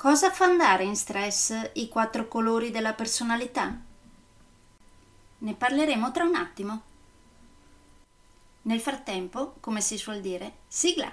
Cosa fa andare in stress i quattro colori della personalità? Ne parleremo tra un attimo. Nel frattempo, come si suol dire, sigla!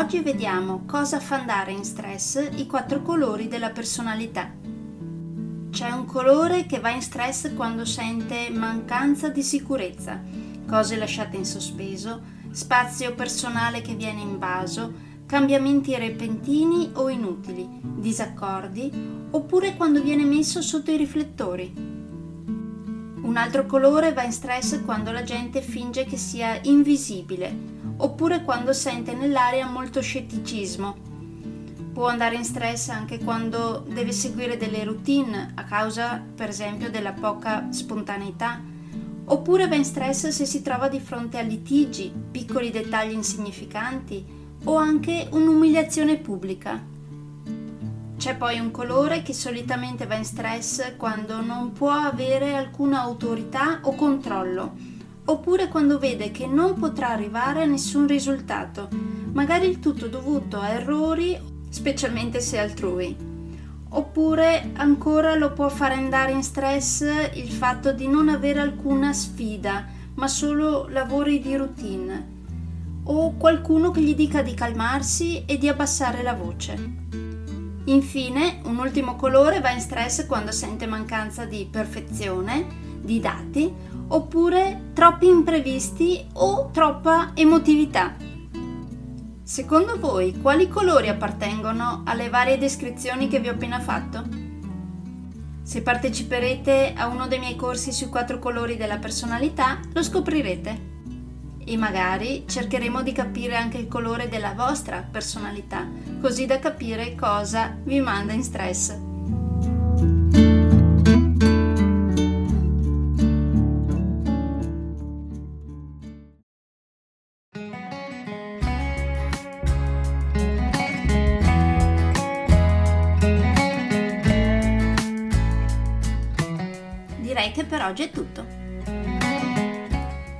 Oggi vediamo cosa fa andare in stress i quattro colori della personalità. C'è un colore che va in stress quando sente mancanza di sicurezza, cose lasciate in sospeso, spazio personale che viene invaso, cambiamenti repentini o inutili, disaccordi, oppure quando viene messo sotto i riflettori. Un altro colore va in stress quando la gente finge che sia invisibile oppure quando sente nell'aria molto scetticismo. Può andare in stress anche quando deve seguire delle routine a causa, per esempio, della poca spontaneità, oppure va in stress se si trova di fronte a litigi, piccoli dettagli insignificanti o anche un'umiliazione pubblica. C'è poi un colore che solitamente va in stress quando non può avere alcuna autorità o controllo oppure quando vede che non potrà arrivare a nessun risultato, magari il tutto dovuto a errori, specialmente se altrui. Oppure ancora lo può fare andare in stress il fatto di non avere alcuna sfida, ma solo lavori di routine. O qualcuno che gli dica di calmarsi e di abbassare la voce. Infine, un ultimo colore va in stress quando sente mancanza di perfezione, di dati oppure troppi imprevisti o troppa emotività. Secondo voi quali colori appartengono alle varie descrizioni che vi ho appena fatto? Se parteciperete a uno dei miei corsi sui quattro colori della personalità, lo scoprirete. E magari cercheremo di capire anche il colore della vostra personalità, così da capire cosa vi manda in stress. direi che per oggi è tutto.